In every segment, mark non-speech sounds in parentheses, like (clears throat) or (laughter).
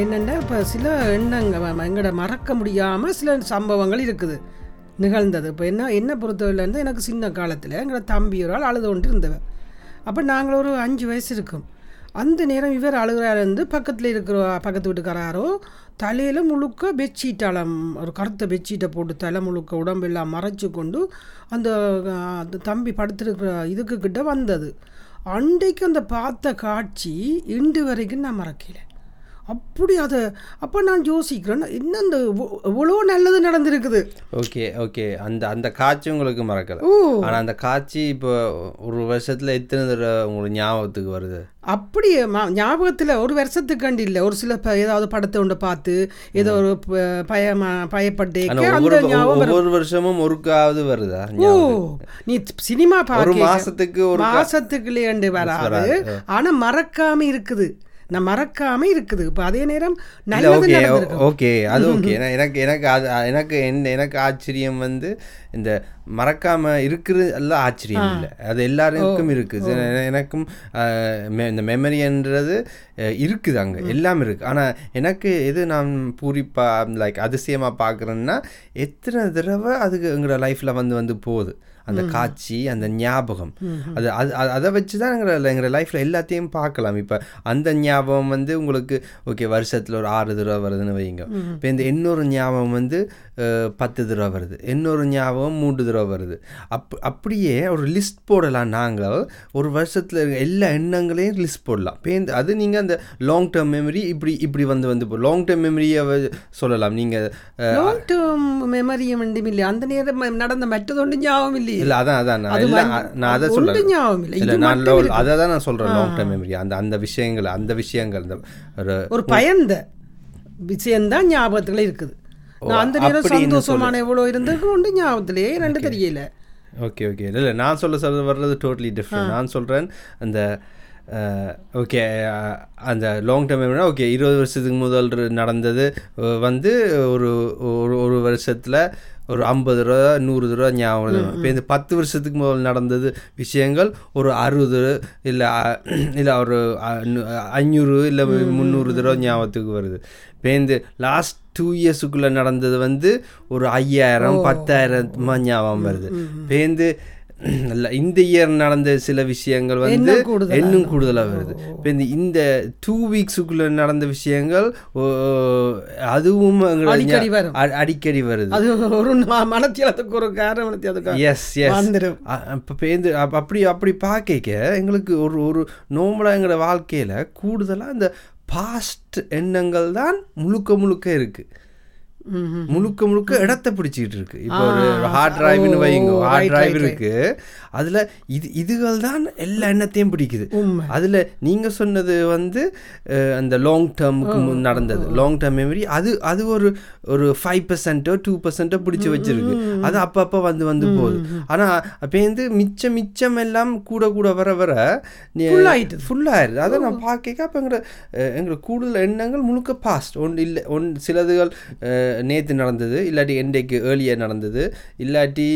என்னென்னா இப்போ சில எண்ணங்கள் எங்களோட மறக்க முடியாமல் சில சம்பவங்கள் இருக்குது நிகழ்ந்தது. இப்போ என்ன என்ன பொறுத்தவரையிலேருந்து எனக்கு சின்ன காலத்தில் எங்களோட தம்பி ஒரு ஆள் அழுது கொண்டு இருந்தவன் அப்போ நாங்கள் ஒரு அஞ்சு வயசு இருக்கும். அந்த நேரம் இவர் அழுகிறாருந்து பக்கத்தில் இருக்கிற பக்கத்து வீட்டுக்காரோ தலையில் முழுக்க பெட்ஷீட்டால் ஒரு கருத்த பெட்ஷீட்டை போட்டு தலை முழுக்க உடம்பெல்லாம் மறைச்சு கொண்டு அந்த தம்பி படுத்திருக்கிற இதுக்கு கிட்ட வந்தது. அன்றைக்கு அந்த பார்த்த காட்சி இன்று வரைக்கும் நான் மறக்கலை. அப்படி அதை அப்போ நான் யோசிக்கிறேன் என்ன இந்த இவ்வ- எவ்வளோ நல்லது நடந்திருக்குது. Okay okay. அந்த அந்த காட்சி உங்களுக்கு மறக்கல. ஓ. ஆனா அந்த காட்சி இப்போ ஒரு வருஷத்துல எத்தனை தடவை உங்களுக்கு ஞாபகத்துக்கு வருது? அப்படியே ஞாபகத்தில் ஒரு வருஷத்துக்காண்டி இல்லை. ஒரு சில ஏதாவது படத்தை ஒன்று பார்த்து ஏதோ ஒரு பயமா பயப்பட்டே அந்த ஒவ்வொரு வருஷமும் ஒருக்காவது வருதா? ஓ? நீ சினிமா ஒரு பார்க்க மாசத்துக்கு ஒரு மாசத்துக்குள்ளேண்டு வராது. ஆனா மறக்காம இருக்குது. நான் மறக்காம இருக்குது. இப்போ அதே நேரம் ஓகே ஓகே அது (laughs) ஓகே எனக்கு எனக்கு அது எனக்கு என்ன எனக்கு ஆச்சரியம் வந்து இந்த மறக்காம இருக்கிறது எல்லாம் ஆச்சரியம் இல்லை. அது எல்லாருக்கும் இருக்கு இது எனக்கும் இந்த மெமரின்றது இருக்குது அங்க. எல்லாம் இருக்கு. ஆனா எனக்கு எது நான் பூரிப்பா லைக் அதிசயமா பார்க்குறேன்னா எத்தனை தடவை அதுக்கு எங்களோட லைஃப்ல வந்து வந்து போகுது. அந்த காட்சி அந்த ஞாபகம். அது அது அது- வச்சு தான் எங்களை எங்களோட லைஃப்பில் எல்லாத்தையும் பார்க்கலாம். இப்போ அந்த ஞாபகம் வந்து உங்களுக்கு ஓகே வருஷத்தில் ஒரு ஆறு தடவை வருதுன்னு வைங்க இப்போ இந்த இன்னொரு ஞாபகம் வந்து பத்து தடவை வருது. இன்னொரு ஞாபகம் மூன்று தடவை வருது. அப் அப்படியே ஒரு லிஸ்ட் போடலாம் நாங்கள். ஒரு வருஷத்தில் இருக்க எல்லா எண்ணங்களையும் லிஸ்ட் போடலாம். இப்போ இந்த அது நீங்கள் அந்த லாங் டேர்ம் மெமரி இப்படி இப்படி வந்து வந்து லாங் டேர்ம் மெமரியை சொல்லலாம். நீங்கள் லாங் டேர்ம் மெமரியும் இல்லை அந்த நேரம் நடந்த மற்றது ஒன்றும் ஞாபகம் இல்லையே. இல்ல அதான் அதான். நான் அது நான் அதை சொல்றேன். ஞாபகம் இல்லை. நான். அதை தான் நான் சொல்றேன் லாங் டேர்ம் மெமரி அந்த அந்த விஷயங்கள் அந்த விஷயங்கள் இந்த ஒரு பயந்த விஷயம்தான் ஞாபகத்துல இருக்குது. நான் அந்த நேரம் சந்தோஷமான எவ்வளோ இருந்திருக்கு ஒன்று ஞாபகத்திலே ரெண்டு தெரியல. ஓகே ஓகே இல்லை நான் சொல்ல சொல்ல வர்றது டோட்டலி டிஃப்ரெண்ட் நான் சொல்கிறேன் அந்த ஓகே அந்த லாங் டேர்ம் மெமரினா ஓகே இருபது வருஷத்துக்கு முதல் நடந்தது வந்து ஒரு ஒரு ஒரு வருஷத்தில் ஒரு ஐம்பது ரூபா நூறு ரூபா ஞாபகம். இப்போ இந்த பத்து வருஷத்துக்கு முதல் நடந்தது விஷயங்கள் ஒரு அறுபது இல்லை இல்லை ஒரு அஞ்சூறு இல்லை முந்நூறு தடவை ஞாபகத்துக்கு வருது. இப்போ இந்த லாஸ்ட் டூ இயர்ஸுக்குள்ளே நடந்தது வந்து ஒரு ஐயாயிரம் பத்தாயிரம் ஞாபகம் வருது. இப்போ (clears throat) இந்த இயர் நடந்த சில விஷயங்கள் வந்து இன்னும் கூடுதலா? கூடுதலாக வருது. இப்போ இந்த இந்த டூ வீக்ஸுக்குள்ள நடந்த விஷயங்கள் அதுவும் அடிக்கடி வருது. அது ஒரு மனத்தியாலத்துக்கு ஒரு காரணத்தியாலத்துக்கு எஸ் எஸ் இப்போ அப்படி அப்படி பார்க்க எங்களுக்கு ஒரு ஒரு நோம்பலாக எங்களோட வாழ்க்கையில் கூடுதலாக இந்த பாஸ்ட் எண்ணங்கள் தான் முழுக்க முழுக்க இருக்குது. முழுக்க முழுக்க இடத்த பிடிச்சிக்கிட்டு இருக்கு. இப்போ ஒரு ஹார்ட் டிரைவ்னு வைங்க ஹார்ட் டிரைவ் இருக்கு. அதுல இது இதுகள் தான் எல்லா எண்ணத்தையும் பிடிக்குது. அதுல நீங்க சொன்னது வந்து அந்த லாங் டேர்முக்கு நடந்தது. லாங் டேர்ம் மெமரி அது அது ஒரு ஒரு ஃபைவ் பர்சன்ட்டோ டூ பர்சன்ட்டோ பிடிச்சி வச்சிருக்கு. அது அப்பப்போ வந்து வந்து போகுது. ஆனா அப்போ வந்து மிச்சம் மிச்சம் எல்லாம் கூட கூட வர வர Full ஆயிட்டுது. ஃபுல்லாயிருது அதை நான் பார்க்க அப்போ எங்களோட அஹ், எங்களோட கூடுதல் எண்ணங்கள் முழுக்க பாஸ்ட் ஒன்று இல்லை ஒன் சிலதுகள் நேற்று நடந்தது இல்லாட்டி எண்டைக்கு ஏர்லியர் நடந்தது இல்லாட்டி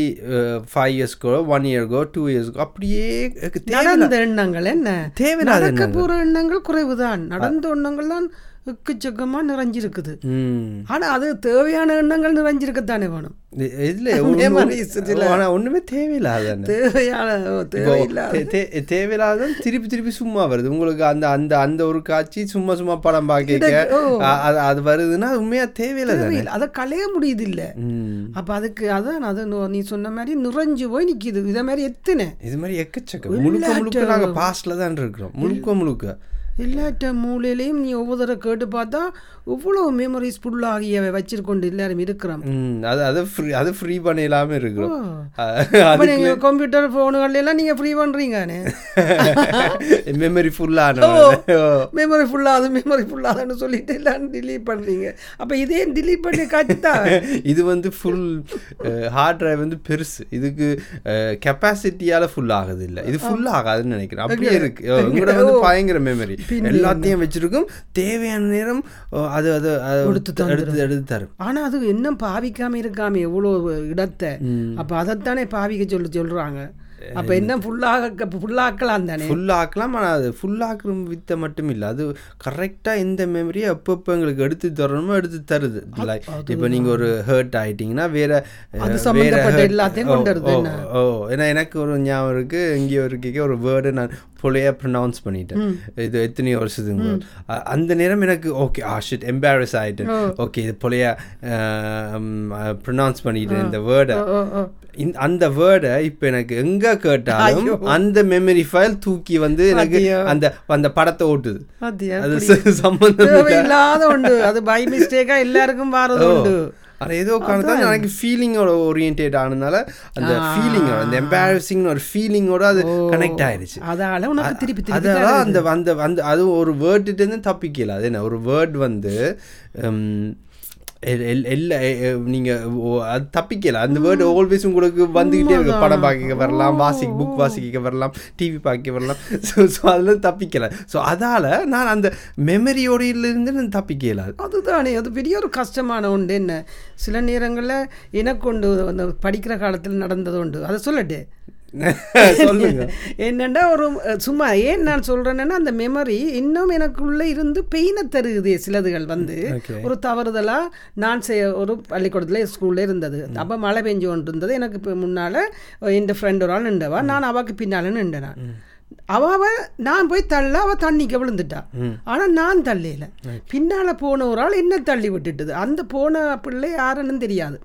ஃபைவ் இயர்ஸ்க்கோ ஒன் இயர்க்கோ டூ இயர்ஸ்க்கோ அப்படியே நடந்த எண்ணங்கள் என்ன? தேவையில்லாத எண்ணங்கள். எண்ணங்கள் குறைவுதான். நடந்த எண்ணங்கள் தான் எக்கச்சக்கமா நிறைஞ்சிருக்குது. ம். ஆனா அது தேவையான எண்ணங்கள் நிறைஞ்சிருக்கத்தானே வேணும். இ- இதுல Memories இதுல. ஆனா ஒண்ணுமே தேவையில்லாத தேவையான தேவையில்லாத. தேவையில்லாத திருப்பி திருப்பி சும்மா வருது. உங்களுக்கு அந்த அந்த அந்த ஒரு காட்சி சும்மா சும்மா படம் பார்க்க. அது வருதுன்னா அது உண்மையா தேவையில்லை தானே தேவையில்லை. அதை களைய முடியுது இல்ல. அப்ப அதுக்கு அதான் அது நு- சொன்ன மாதிரி நிறைஞ்சு போய் நிக்குது. இதே மாதிரி எத்தனை? இது மாதிரி எக்கச்சக்கம் முழுக்க முழுக்க நாங்க பாஸ்ட்ல தான் இருக்கிறோம். முழுக்க முழுக்க. எல்லாட்ட மூலையிலையும் நீ ஒவ்வொரு தடவை கேட்டு பார்த்தா இவ்வளோ மெமரிஸ் ஃபுல்லாகிய வச்சிருக்கொண்டு எல்லாரும் இருக்கிறோம் அது அது ஃப்ரீ அது ஃப்ரீ பண்ணிடலாம இருக்கிறோம். அப்போ நீங்கள் கம்ப்யூட்டர் ஃபோனுகள் எல்லாம் நீங்கள் ஃப்ரீ பண்ணுறீங்கன்னு மெமரி ஃபுல்லான மெமரி ஃபுல்லாது மெமரி ஃபுல்லாதுன்னு சொல்லிட்டு எல்லாம் delete பண்ணுறீங்க அப்போ இதே delete பண்ணி காட்டுதா (laughs) இது வந்து ஃபுல் ஹார்ட் டிரைவ் வந்து பெருசு. இதுக்கு கெப்பாசிட்டியால ஃபுல் ஆகுது இல்ல இது ஃபுல் ஆகாதுன்னு நினைக்கிறேன். அப்படியே இருக்கு. ஓ, உங்களோட வந்து பயங்கர மெமரி எல்லாத்தையும் வச்சிருக்கும். தேவையான நேரம் அது அது எடுத்து எடுத்து எடுத்து தரும். ஆனா அது இன்னும் பாவிக்காம இருக்காம எவ்வளோ இடத்தை. அப்போ அதைத்தானே பாவிக்க சொல்லி சொல்றாங்க. அப்ப என்ன ஃபுல்லாக ஃபுல்லாக்கலாம் தானே ஃபுல் ஆக்கலாம் ஆனால் அது ஃபுல் ஆக்குற வித்தை மட்டும் இல்லை. அது கரெக்டாக எந்த மெமரியை அப்பப்போ எங்களுக்கு எடுத்து தரணுமோ எடுத்து தருது. இப்போ நீங்கள் ஒரு ஹர்ட் ஆயிட்டீங்கன்னா வேற எல்லாத்தையும் கொண்டு வருது ஓ, ஏன்னா எனக்கு ஒரு ஞாபகம் இருக்கு. எங்கேயோ இருக்க ஒரு வேர்டு நான் புள்ளைய ப்ரொனவுன்ஸ் பண்ணிட்டேன். இது எத்தனையோ வருஷத்துக்கு அந்த நேரம் எனக்கு ஓகே ஆ ஷிட் எம்பாரஸ் ஆயிட்டேன். ஓகே இது புள்ளைய ப்ரொனவுன்ஸ் பண்ணிட்டேன் இந்த வேர்டை அந்த வேர்டை இப்போ எனக்கு எங்க கேட்டாலும் அந்த மெமரி ஃபைல் தூக்கி வந்து எனக்கு. அந்த அந்த படத்தை ஓட்டுது. அது சம்பந்தம் இல்ல. தேவையில்லாத உண்டு அது பை மிஸ்டேக்கா எல்லாருக்கும் வாரது உண்டு. அது ஏதோ காரணத்தால் எனக்கு ஃபீலிங்கோட ஓரியன்டேட் ஆனதுனால அந்த ஃபீலிங்கோட அந்த எம்பாரசிங் ஒரு ஃபீலிங்கோட அது கனெக்ட் ஆயிருச்சு அதால உனக்கு திருப்பி அதெல்லாம் அந்த அந்த அந்த அது ஒரு வேர்டுட்டு தப்பிக்கல. அது என்ன? ஒரு வேர்ட் வந்து ஹம், எல்- எல்- எல்லா எ- எ- நீங்க ஓ- அது தப்பிக்கல. அந்த வேர்டு ஆல்வேஸ் உங்களுக்கு வந்துகிட்டே இருக்கு படம் பார்க்க வரலாம் வாசி புக் வாசிக்க வரலாம் டிவி பார்க்க வரலாம். ஸோ ஸோ அதெல்லாம் தப்பிக்கல. ஸோ அதால நான் அந்த மெமரியோடையிலிருந்து நான் தப்பிக்கல. அதுதானே அது பெரிய ஒரு கஷ்டமான உண்டு என்ன? சில நேரங்களில் எனக்கு உண்டு அந்த படிக்கிற காலத்தில் நடந்தது உண்டு அதை சொல்லட்டு. (laughs) என்னண்டா ஒரு சும்மா ஏன் நான் சொல்றேன்னா அந்த மெமரி இன்னும் எனக்குள்ள இருந்து பெயினை தருகுது சிலதுகள் வந்து. ஒரு தவறுதலா நான் செய்ய ஒரு பள்ளிக்கூடத்துல ஸ்கூல்ல இருந்தது. அப்ப மழை பெஞ்சு கொண்டு இருந்தது எனக்கு இப்போ முன்னால என் ஃப்ரெண்ட் ஒரு ஆள் நின்றவா நான் அவக்கு பின்னால நின்றேன். நான் அவ நான் போய் தள்ள அவ தண்ணிக்கு விழுந்துட்டா. ஆனா நான் தள்ளையில பின்னால போன ஒரு ஆள் என்ன தள்ளி விட்டுட்டுது? அந்த போன பிள்ளை யாருன்னு தெரியாது.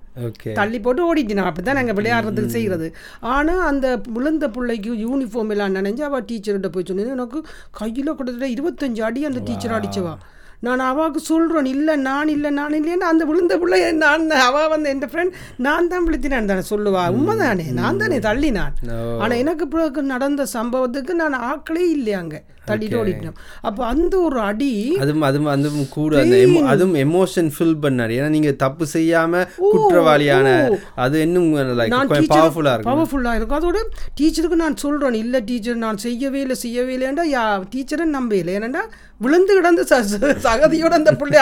தள்ளி போட்டு ஓடிட்டினா அப்படிதான் நாங்கள் விளையாடுறதுக்கு செய்கிறது ஆனால் அந்த விழுந்த பிள்ளைக்கு யூனிஃபார்ம் எல்லாம் நினைஞ்சு அவள் டீச்சர்கிட்ட போய் சொன்னது எனக்கு கையில் கிட்டத்தட்ட இருபத்தஞ்சு அடி அந்த டீச்சர் அடிச்சவா? நான் அவாவுக்கு சொல்கிறேன் இல்லை நான் இல்லை நான் இல்லைன்னு அந்த விழுந்த பிள்ளை நான் அவள் வந்து என் ஃப்ரெண்ட் நான் தான் விழுத்தினான் தானே சொல்லுவா. உண்மைதானே? நான் தானே தள்ளினான். ஆனால் எனக்கு பிறகு நடந்த சம்பவத்துக்கு நான் ஆக்களே இல்லை அங்கே தள்ளிட்டு ஓடிட்டோம் அப்போ அந்த ஒரு அடி அதுவும் அதுவும் அதுவும் கூட அந்த அதுவும் எமோஷன் ஃபில் பண்ணாரு. ஏன்னா நீங்க தப்பு செய்யாம குற்றவாளியான அது இன்னும் பவர்ஃபுல்லா இருக்கும் பவர்ஃபுல்லாக இருக்கும். அதோட டீச்சருக்கு நான் சொல்கிறேன் இல்லை டீச்சர் நான் செய்யவே இல்லை செய்யவே இல்லைன்றா யா டீச்சரை நம்பல ஏன்னா விழுந்து கிடந்து சகதியோட அந்த பிள்ளை?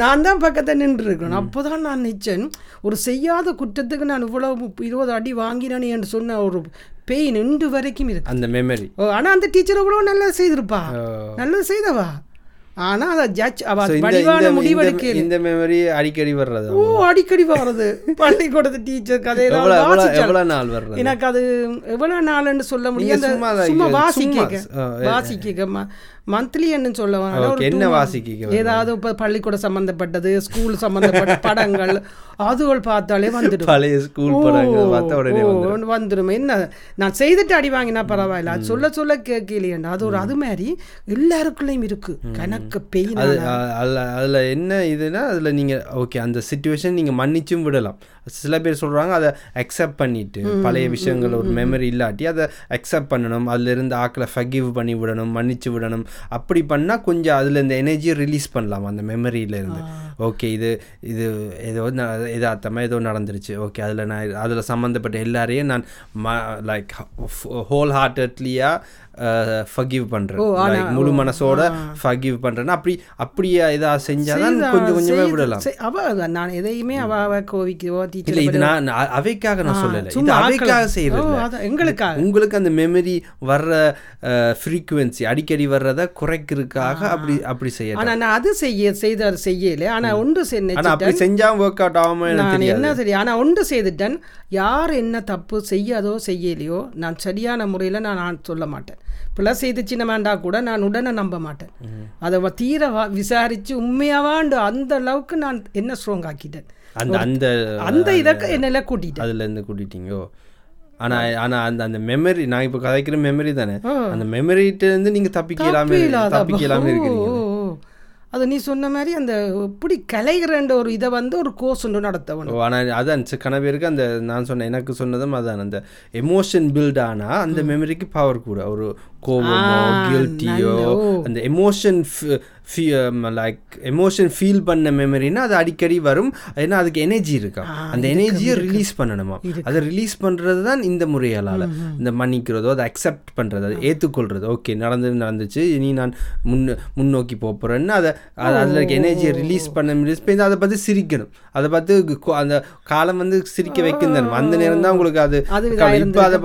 நான் தான் பக்கத்தை நின்று இருக்கணும் அப்போ தான் நான் நிச்சன் ஒரு செய்யாத குற்றத்துக்கு நான் இவ்வளவு இருபது அடி வாங்கினேன் என்று சொன்ன ஒரு பெயின் இன்று வரைக்கும் இருக்கு. அந்த மெமரி ஓ ஆனால் அந்த டீச்சர் எவ்வளோ நல்லா செய்திருப்பா? நல்லது செய்தவா? ஆனால் அதை ஜட்ஜ் வடிவான முடிவெடுக்க இந்த- மெமரி அடிக்கடி வர்றது ஓ அடிக்கடி வர்றது. (laughs) பள்ளிக்கூடத்து டீச்சர் கதையெல்லாம் நாள் வர்றது? எனக்கு அது எவ்வளவு நாள்னு சொல்ல முடியும். அந்த சும்மா வாசிக்க வாசிக்க மந்த்லி என்ன சொல்ல என்ன. வாசிக்க ஏதாவது இப்போ பள்ளிக்கூடம் சம்பந்தப்பட்டது ஸ்கூல் சம்பந்தப்பட்ட படங்கள் (laughs) அதுகள் பார்த்தாலே வந்துடும். பழைய ஸ்கூல் பார்த்தா உடனே வந்துரும். வந்துடும். என்ன நான் செய்துட்டு அடி வாங்கினா பரவாயில்ல. அது சொல்ல சொல்ல கேட்கலையேண்டா அது ஒரு அது மாதிரி எல்லாருக்குள்ளேயும் இருக்கு. கணக்கு பெயின் அதுல அதுல என்ன இதுன்னா அதுல நீங்க ஓகே அந்த சுச்சுவேஷன் நீங்க மன்னிச்சும் விடலாம். சில பேர் சொல்றாங்க அதை அக்செப்ட் பண்ணிட்டு பழைய விஷயங்கள் ஒரு மெமரி இல்லாட்டி அதை அக்செப்ட் பண்ணணும். அதுல இருந்து ஆக்களை ஃபகிவ் பண்ணி விடணும் மன்னிச்சு விடணும். அப்படி பண்ணா கொஞ்சம் அதுல இந்த எனர்ஜியை ரிலீஸ் பண்ணலாம் அந்த மெமரியில இருந்து. ஓகே இது இது ஏதோ ந- எதார்த்தமா ஏதோ நடந்துருச்சு. ஓகே அதுல நான் அதுல சம்மந்தப்பட்ட எல்லாரையும் நான் லைக் ஹோல் ஹார்ட்டட்லியா ஃபகிவ் Like, முழு மனசோட ஃபகிவ் பண்றேன்னா அப்படி அப்படியே இதா செஞ்சாதான் கொஞ்சம் கொஞ்சமே விடலாம். அவ நான் எதையுமே அவ அவ கோவிக்கவோ இல்ல இது நான் அவைக்காக நான் சொல்லல. இது அவைக்காக செய்யறது எங்களுக்காக. உங்களுக்கு அந்த மெமரி வர்ற ஃப்ரீக்குவென்சி அடிக்கடி வர்றத குறைக்கிறதுக்காக அப்படி அப்படி செய்ய ஆனா நான் அது செய்ய செய்த அது செய்யல. ஆனா ஒன்று அப்படி செஞ்சா ஒர்க் அவுட் ஆகாம நான் என்ன சரி ஆனா ஒன்று செய்துட்டேன். யார் என்ன தப்பு செய்யாதோ செய்யலையோ நான் சரியான முறையில் நான் நான் சொல்ல மாட்டேன். பிள்ளை செய்து சின்னமாண்டா கூட நான் உடனே நம்ப மாட்டேன். அதை தீர விசாரிச்சு உண்மையாவாண்டு அந்த அளவுக்கு நான் என்ன ஸ்ட்ராங் ஆக்கிட்டேன். அந்த அந்த அந்த இதை என்னெல்லாம் கூட்டிட்டேன். அதுல இருந்து கூட்டிட்டீங்கோ? ஆனா ஆனா அந்த அந்த மெமரி நான் இப்போ கதைக்கிற மெமரி தானே? அந்த மெமரிட்ட இருந்து நீங்க தப்பிக்கலாமே தப்பிக்கலாமே இருக்கிறீங்க. அது நீ சொன்ன மாதிரி அந்த இப்படி கலைகிறன்ற ஒரு இதை வந்து ஒரு கோர்ஸ் ஒன்று நடத்தவணும். ஓ, ஆனா அதான் சி- கன பேருக்கு அந்த நான் சொன்னேன் எனக்கு சொன்னதும் அதான் அந்த எமோஷன் பில்ட் ஆனா அந்த மெமரிக்கு பவர் கூட. ஒரு கோபமோ கில்ட்டியோ அந்த எமோஷன் லைக் எமோஷன் ஃபீல் பண்ண மெமரினா அது அடிக்கடி வரும். ஏன்னா அதுக்கு எனர்ஜி இருக்கா? அந்த எனர்ஜியை ரிலீஸ் பண்ணணுமா? அதை ரிலீஸ் பண்ணுறது தான் இந்த முறையால் இந்த மன்னிக்கிறதோ அதை அக்செப்ட் பண்ணுறது அதை ஏற்றுக்கொள்றது ஓகே நடந்தது நடந்துச்சு. இனி நான் முன் முன்னோக்கி போக போகிறேன்னு அதை அது அதில் இருக்க எனர்ஜியை ரிலீஸ் பண்ண ரிலீஸ் அதை பார்த்து சிரிக்கணும். அதை பார்த்து அந்த காலம் வந்து சிரிக்க வைக்கும் தானே அந்த நேரம் தான் உங்களுக்கு அது இப்ப. அதை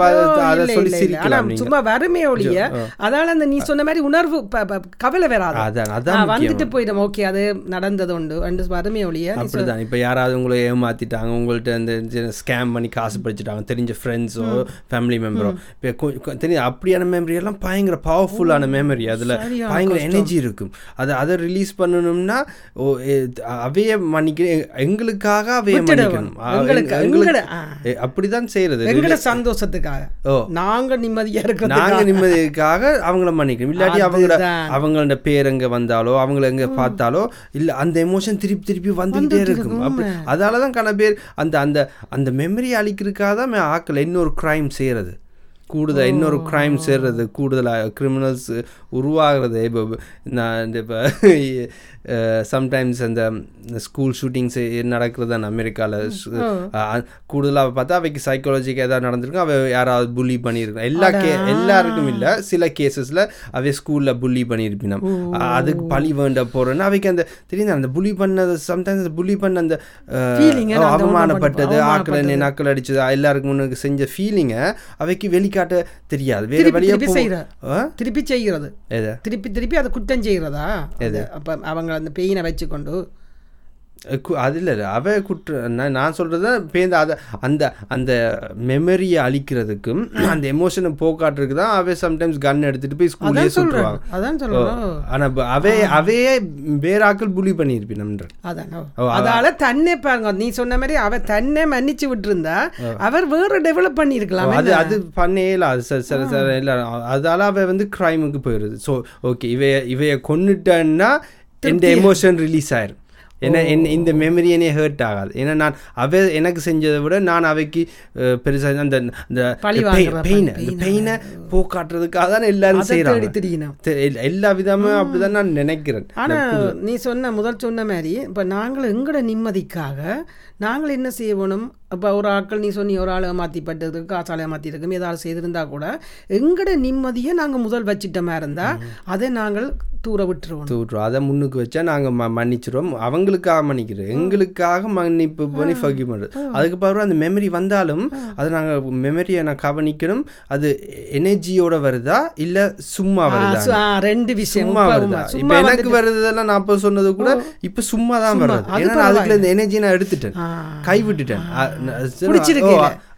அதை சொல்லி. சிரிக்கலாம் சும்மா வறுமை ஒழிய அதால அந்த நீ சொன்ன மாதிரி உணர்வு கவலை வராது. அதான். அதான் வந்துட்டு போயிடும். ஓகே அது நடந்தது உண்டு. அண்டு வறுமை ஒழிய. அப்படிதான். இப்போ யாராவது உங்களை ஏமாத்திட்டாங்க உங்கள்ட்ட அந்த ஸ்கேம் பண்ணி காசு படிச்சுட்டாங்க தெரிஞ்ச ஃப்ரெண்ட்ஸோ ஃபேமிலி மெம்பரோ இப்போ தெரியும் அப்படியான மெமரி எல்லாம் பயங்கர பவர்ஃபுல்லான மெமரி அதில் பயங்கர எனர்ஜி இருக்கும். அதை அதை ரிலீஸ் பண்ணணும்னா அவைய மன்னிக்க எங்களுக்காக அவைய. மன்னிக்கணும். எங்களோட, அப்படிதான் செய்யறது எங்கட சந்தோஷத்துக்காக. ஓ. நாங்க நிம்மதியா இருக்கிறது நாங்க நிம்மதிக்காக அவங்கள மன்னிக்கணும். இல்லாட்டி அவங்களோட அதுதான். அவங்களோட பேர் எங்க வந்தாலோ அவங்கள எங்க பார்த்தாலோ இல்ல அந்த எமோஷன் திருப்பி திருப்பி வந்துகிட்டே இருக்கும். அப்படி அதால தான் கன பேர் அந்த அந்த அந்த மெமரி அழிக்கிறதுக்காக தான் ஆக்கல இன்னொரு கிரைம் செய்யறது. கூடுதல் இன்னொரு கிரைம் செய்கிறது கூடுதலாக கிரிமினல்ஸ் உருவாகிறது. இப்போ நான் இந்த இப்போ சம்டைம்ஸ் அந்த ஸ்கூல் ஷூட்டிங்ஸ் நடக்கிறது தான் அமெரிக்காவில் கூடுதலாக பார்த்தா அவைக்கு சைக்காலஜிக்கு ஏதாவது நடந்திருக்கும் அவ யாராவது புள்ளி பண்ணியிருக்கோம் எல்லா கே எல்லாருக்கும் இல்லை. சில கேசஸில் அவை ஸ்கூலில் புள்ளி பண்ணியிருப்பினோம். அதுக்கு பழி வேண்ட போகிறோன்னா அவைக்கு அந்த தெரியுது? அந்த புள்ளி பண்ணது சம்டைம்ஸ் புள்ளி பண்ண அந்த அந்த அவமானப்பட்டது. ஆக்கள் நக்கல் அடிச்சது எல்லாருக்கும் முன்னுக்கு செஞ்ச ஃபீலிங்கை அவைக்கு வெளிக்காட்ட தெரியாது. வேற வழியா திருப்பி செய்கிறது. திருப்பி திருப்பி அதை குற்றம் செய்கிறதா? அப்ப அவங்க அந்த பெயினை வச்சுக்கொண்டு அது இல்லை அவ குற்ற நான் சொல்கிறது பேருந்து அதை அந்த அந்த மெமரியை அழிக்கிறதுக்கும் (clears throat) அந்த எமோஷனை போக்காட்டுறதுக்கு தான் அவ சம்டைம்ஸ் கன் எடுத்துட்டு போய் ஸ்கூல்லே சுட்டுருவாங்க. அதான் சொல்றேன் ஆனால் அவே அவையே வேற ஆக்கள் புலி பண்ணியிருப்பினம்ன்ற அதான். அதால தன்னை பாருங்க நீ சொன்ன மாதிரி அவ தன்னை மன்னிச்சு விட்டுருந்தா அவர் வேற டெவலப் பண்ணியிருக்கலாம் அது அது பண்ணேல அது சரி சரி சரி இல்லை அதால அவ வந்து க்ரைமுக்கு போயிடுது ஸோ ஓகே இவைய இவைய கொன்னுட்டேன்னா எந்த எமோஷன் ரிலீஸ் ஆயிரும். ஏன்னா என் இந்த மெமரி என்னைய ஹர்ட் ஆகாது. ஏன்னா நான் அவ எனக்கு செஞ்சதை விட நான் அவைக்கு பெருசாக அந்த இந்த பெயினை இந்த பெயினை போக்காட்டுறதுக்காக தான் எல்லாரும் செய்கிறாங்க எல்லா விதமும் அப்படிதான் நான் நினைக்கிறேன். ஆனா நீ சொன்ன முதல் சொன்ன மாதிரி இப்ப நாங்கள் எங்கட நிம்மதிக்காக நாங்கள் என்ன செய்யணும்? இப்போ ஒரு ஆட்கள் நீ சொன்னி ஒரு ஆள் மாற்றிப்பட்டது காசாலை மாற்றிருக்கும் ஏதாவது செய்திருந்தா கூட எங்கட நிம்மதியை நாங்கள் முதல் வச்சிட்ட மாதிரி இருந்தால் அதை நாங்கள் தூர விட்டுருவோம். தூட்டுறோம் அதை முன்னுக்கு வச்சா நாங்கள் ம மன்னிச்சிருவோம். அவங்களுக்காக மன்னிக்கிறோம். எங்களுக்காக மன்னிப்பு பண்ணி ஃபர்கி பண்ணுறது அதுக்கு பிறகு அந்த மெமரி வந்தாலும் அதை நாங்கள் மெமரியை நான் கவனிக்கணும். அது எனர்ஜியோட வருதா இல்லை சும்மா வருதா? ரெண்டு விஷயம். சும்மா வருதா. இப்போ எனக்கு வருதெல்லாம் நான் இப்போ சொன்னது கூட இப்போ சும்மா தான் வருது. ஏன்னா அதுக்குள்ள இந்த எனர்ஜி நான் எடுத்துட்டேன். கைவிட்டுட்டேன்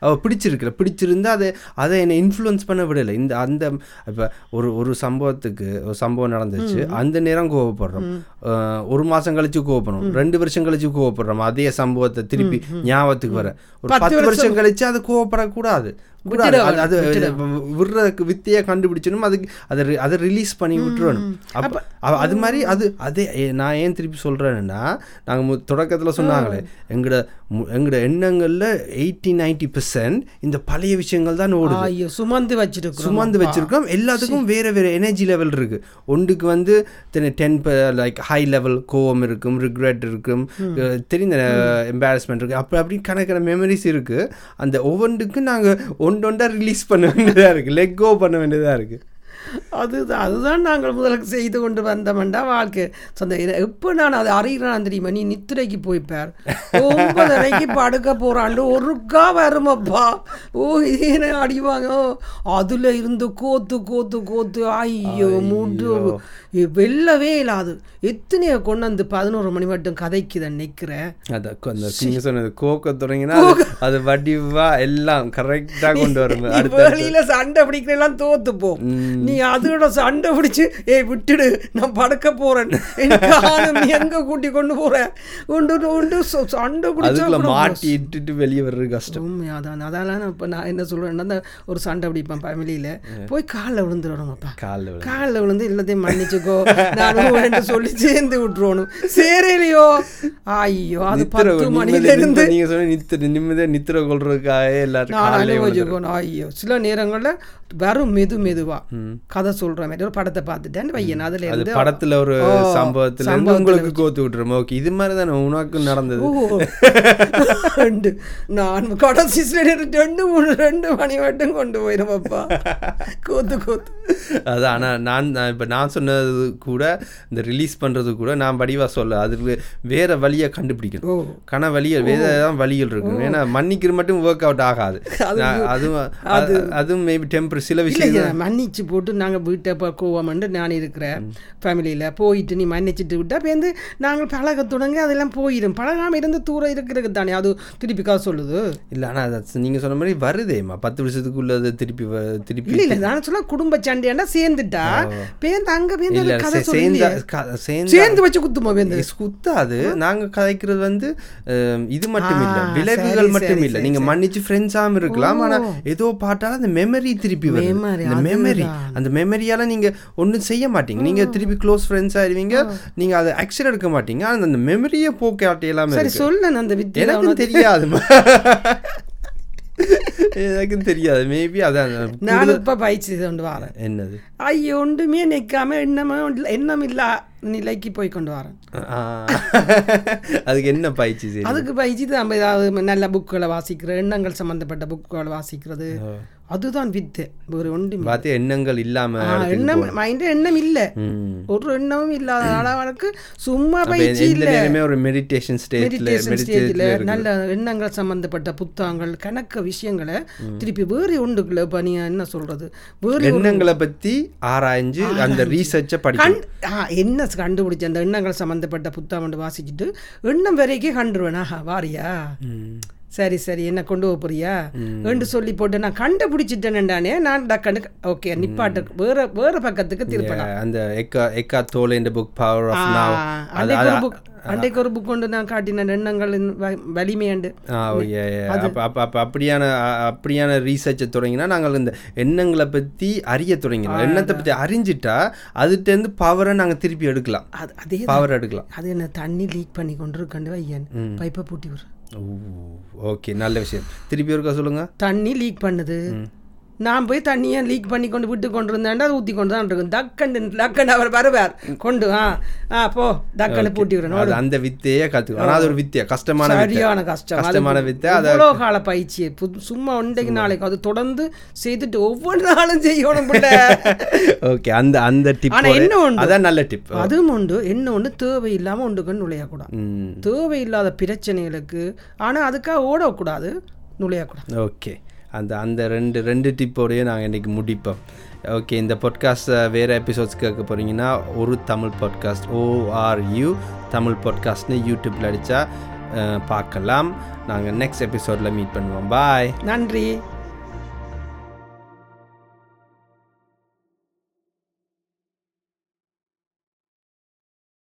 அ, ந- சரி, பிடிச்சிருக்கீல. பிடிச்சிருந்தா அதை அதை என்னை இன்ஃப்ளூயன்ஸ் பண்ண விடலை. இந்த அந்த இப்போ ஒரு ஒரு சம்பவத்துக்கு ஒரு சம்பவம் நடந்துச்சு. அந்த நேரம் கோவப்படுறோம். ஒரு மாசம் கழிச்சு கோவப்படுறோம் ரெண்டு வருஷம் கழிச்சு கோவப்படுறோம். அதே சம்பவத்தை திருப்பி ஞாபகத்துக்கு வர. ஒரு பத்து வருஷம். கழிச்சு அது கோவப்படக்கூடாது. கூடாது. அது விடுறதுக்கு வித்தையை கண்டுபிடிச்சணும் அதுக்கு அதை அதை ரிலீஸ் பண்ணி விட்டுறணும். அப்ப அது மாதிரி அது அதே நான் ஏன் திருப்பி சொல்றேன்னா நாங்க மு தொடக்கத்துல சொன்னாங்களே எங்கட மு- எங்கட எண்ணங்கள்ல எயிட்டி நைன்டி பெர்சன்ட் இந்த பழைய விஷயங்கள் தான் ஓடுது. சுமந்து வச்சிருக்கோம் சுமந்து வச்சிருக்கோம் எல்லாத்துக்கும் வேற வேற எனர்ஜி லெவல் இருக்கு. ஒன்றுக்கு வந்து டென் லைக் ஹை லெவல் கோவம் இருக்கும் ரிக்ரெட் இருக்கும் தெரிந்த எம்பாரஸ்மெண்ட் இருக்கு. அப்படி அப்படி கணக்கான மெமரிஸ் இருக்கு. அந்த ஒவ்வொன்றுக்கும் நாங்க ரிலீஸ் பண்ண வேண்டியதாக இருக்குது லெக் கோ பண்ண வேண்டியதாக இருக்குது அதுதான் அதுதான் நாங்கள் முதலுக்கு செய்து கொண்டு வந்தோம்டா வாழ்க்கை. சொந்த எப்போ நான் அதை அறிகிறான் தெரியுமா? நீ நித்திரைக்கு போய்ப்பார் ஒன்பதரைக்கு படுக்க போறாண்டு ஒருக்கா வருமப்பா. ஓ இதே அடிவாங்க அதுல இருந்து கோத்து கோத்து கோத்து. ஐயோ மூன்று வெல்லவே இல்லாது. எத்தனையோ கொண்டு வந்து பதினோரு மணி மட்டும் கதைக்குதான் நிற்கிறேன் அதான் கொ- அந்த நீங்க சொன்னது கோக்க தொடங்கினா அது- அது வடிவா எல்லாம் கரெக்டா கொண்டு வரும். வெளியில சண்டை பிடிக்கிறெல்லாம் தோத்து போ நீ அதோட சண்டை பிடிச்சு ஏய் விட்டுடு நான் படுக்க போறேன். நீ எங்க கூட்டி கொண்டு போற? உண்டு உண்டு சண்டை பிடிச்சா அதுக்குள்ள கூட மாட்டி இட்டுட்டு வெளியே வர்றது கஷ்டம். உண்மை அதான் அதெல்லாம் நான் இப்போ நான் என்ன சொல்றேன்னா ஒரு சண்டை பிடிப்பேன் ஃபேமிலியில போய் காலில் விழுந்துடணும்ப்பா காலில். காலில் விழுந்து எல்லாத்தையும் மன்னிச்சுக்கோ வேண்டு சொல்லி சேர்ந்து விட்டுருவணும் சேரலையோ ஐயோ அது பத்து மணில இருந்து நீங்க சொன்ன நித்திர நிம்மதியா நித்திர கொள்றதுக்காக எல்லாரும் நான் ஐயோ சில நேரங்களில் வெறும் மெது மெதுவா. கதை சொல்ற மாதிரி ஒரு படத்தை பார்த்துட்டேன் பையன் அதுல அது இருந்து படத்துல ஒரு சம்பவத்துல உங்களுக்கு கோத்து விட்டுரும். ஓகே இது மாதிரி தானே உனக்கு நடந்தது. ரெண்டு நான் கடைசி ரெண்டு மூணு ரெண்டு மணி மட்டும் கொண்டு போயிடுவப்பா கோத்து கோத்து. அதான் ஆனால் நான் இப்போ நான் சொன்னது கூட இந்த ரிலீஸ் பண்ணுறது கூட நான் வடிவா சொல்ல அது வேற வழியை கண்டுபிடிக்கணும். கன வழிகள் வேற தான் வழிகள் இருக்கும் ஏன்னா மன்னிக்கிற மட்டும் ஒர்க் அவுட் ஆகாது. அதுவும் அது அதுவும் மேபி டெம்பர் சில விஷயம் மன்னிச்சு போட்டு நாங்கள் வீட்டை இப்போ கோவமண்டு நான் இருக்கிறேன் ஃபேமிலியில் போயிட்டு நீ மன்னிச்சிட்டு விட்டா பேருந்து நாங்கள் பழக தொடங்க அதெல்லாம் போயிடும் பழகாமல் இருந்து தூரம் இருக்கிறதுக்கு தானே. அது திருப்பி காசு சொல்லுது? இல்லை ஆனால் நீங்கள் சொன்ன மாதிரி வருதேம்மா பத்து வருஷத்துக்குள்ளது திருப்பி திருப்பி இல்லை இல்லை. நான் சொல்ல குடும்ப சண்டையாண்டா சேர்ந்துட்டா. பேருந்து அங்கே பேருந்து சேர்ந்தா சேர்ந்தா வச்சு குத்துமா பேருந்து குத்தாது. நாங்க கதைக்கிறது வந்து இது மட்டும் இல்ல. விளைவுகள் மட்டும் இல்ல. சரி, நீங்க மன்னிச்சு ஃப்ரெண்ட்ஸாம இருக்கலாம். ஆனா ஓ. ஏதோ பாட்டால அந்த மெமரி திருப்பி அந்த மெமரி. அந்த மெமரியால நீங்க ஒண்ணும் செய்ய மாட்டீங்க. நீங்க திருப்பி க்ளோஸ் ஃப்ரெண்ட்ஸ் ஆயிருவீங்க நீங்க அதை ஆக்ஷன் எடுக்க மாட்டீங்க. ஆனா அந்த மெமரியை போக்காட்டி எல்லாமே சரி சொல்ல அந்த வித்தியை எனக்கும் தெரியாதுமா எனக்கும் தெரியாது. மேபி அதான் (laughs) நான் இப்போ பயிற்சி கொண்டு வரேன். என்னது? ஐயோ ஒன்றுமே நிற்காம எண்ணமே எண்ணம் இல்லா நிலைக்கு போய் கொண்டு வரேன். அதுக்கு என்ன பயிற்சி அதுக்கு பயிற்சி தான். ஏதாவது நல்ல புக்குகளை வாசிக்கிற எண்ணங்கள் சம்பந்தப்பட்ட புக்குகளை வாசிக்கிறது. அதுதான் வித்து. ஒரு ஒன்றும் பார்த்து எண்ணங்கள் இல்லாம எண்ணம் மைண்ட் எண்ணம் இல்லை. ஒரு எண்ணமும் இல்லாத அளவுக்கு சும்மா பயிற்சி இல்லை. ஒரு மெடிடேஷன் ஸ்டேஜில் நல்ல எண்ணங்கள் சம்பந்தப்பட்ட புத்தகங்கள் கணக்க விஷயங்களை திருப்பி வேறு ஒன்றுக்குள்ள இப்போ நீ என்ன சொல்றது? வேறு எண்ணங்களை பத்தி ஆராய்ஞ்சு அந்த ரீசர்ச்சை ஆ என்ன கண்டுபிடிச்ச அந்த எண்ணங்கள் சம்பந்தப்பட்ட புத்தகம் வாசிச்சுட்டு எண்ணம் வரைக்கும் கண்டுருவேன். ஆஹா வாரியா? சரி சரி என்ன கொண்டு போக போறியா? என்று சொல்லி போட்டு நான் கண்டுபிடிச்சிட்டேன்டானே நான் டக்குன்னு ஓகே நிப்பாட்டு வேற வேற பக்கத்துக்கு திருப்பலாம். அந்த எக்கா எக்கா தோல் இந்த புக் பவர் ஆஃப் நாவ் ஆ, அன்னைக்கு ஒரு புக் அன்றைக்கு ஒரு புக் கொண்டு நான் காட்டினேன் எண்ணங்களின் வலிமையாண்டு அப்ப அப்ப அப்ப அப்படியான அப்படியான ரீசர்ச்சை தொடங்கினா நாங்கள் இந்த எண்ணங்களை பத்தி அறிய தொடங்கினோம். எண்ணத்தை பத்தி அறிஞ்சிட்டா அதுட்ட இருந்து பவரை நாங்க திருப்பி எடுக்கலாம். அது பவர் எடுக்கலாம். அது என்ன தண்ணி லீக் பண்ணி கொண்டு இருக்கண்டு வையன் பைப்பை பூட்டி விடுறேன் ஓகே நல்ல விஷயம். திருப்பி ஒருக்கா சொல்லுங்க. தண்ணி லீக் பண்ணுது. நான் போய் தண்ணியை லீக் பண்ணி கொண்டு விட்டு கொண்டு இருந்தேன்டா அது ஊற்றி கொண்டு தான் இருக்கும். டக்கண்டு டக்கண்டு அவர் வருவார். கொண்டு ஆ ஆ போ டக்கண்டு பூட்டி விடணும் அந்த வித்தையே கத்துக்கணும் ஆனா அது ஒரு வித்தியா? கஷ்டமான சரியான கஷ்டம். கஷ்டமான வித்தை. அதை அவ்வளோ கால பயிற்சி சும்மா ஒன்றைக்கு நாளைக்கு. அது தொடர்ந்து செய்துட்டு ஒவ்வொரு நாளும் செய்யணும் ஓகே (laughs) அந்த அந்த டிப் ஆனா என்ன உண்டு? அதான் நல்ல டிப் அதுவும் உண்டு. என்ன ஒன்று தேவையில்லாமல் ஒன்றுக்கு நுழையக்கூடாது ம். தேவையில்லாத பிரச்சனைகளுக்கு. ஆனால் அதுக்காக ஓடக்கூடாது. நுழையக்கூடாது. ஓகே அந்த அந்த ரெண்டு ரெண்டு டிப்போடையும் நாங்கள் இன்றைக்கி முடிப்போம். ஓகே இந்த பாட்காஸ்ட்டை வேறு எபிசோட்ஸ் கேட்க போகிறீங்கன்னா ஒரு தமிழ் பாட்காஸ்ட் ஓஆர்யூ தமிழ் பாட்காஸ்ட்னு யூடியூப்பில் அடித்தா பார்க்கலாம். நாங்கள் நெக்ஸ்ட் எபிசோடில் மீட் பண்ணுவோம். பாய் நன்றி.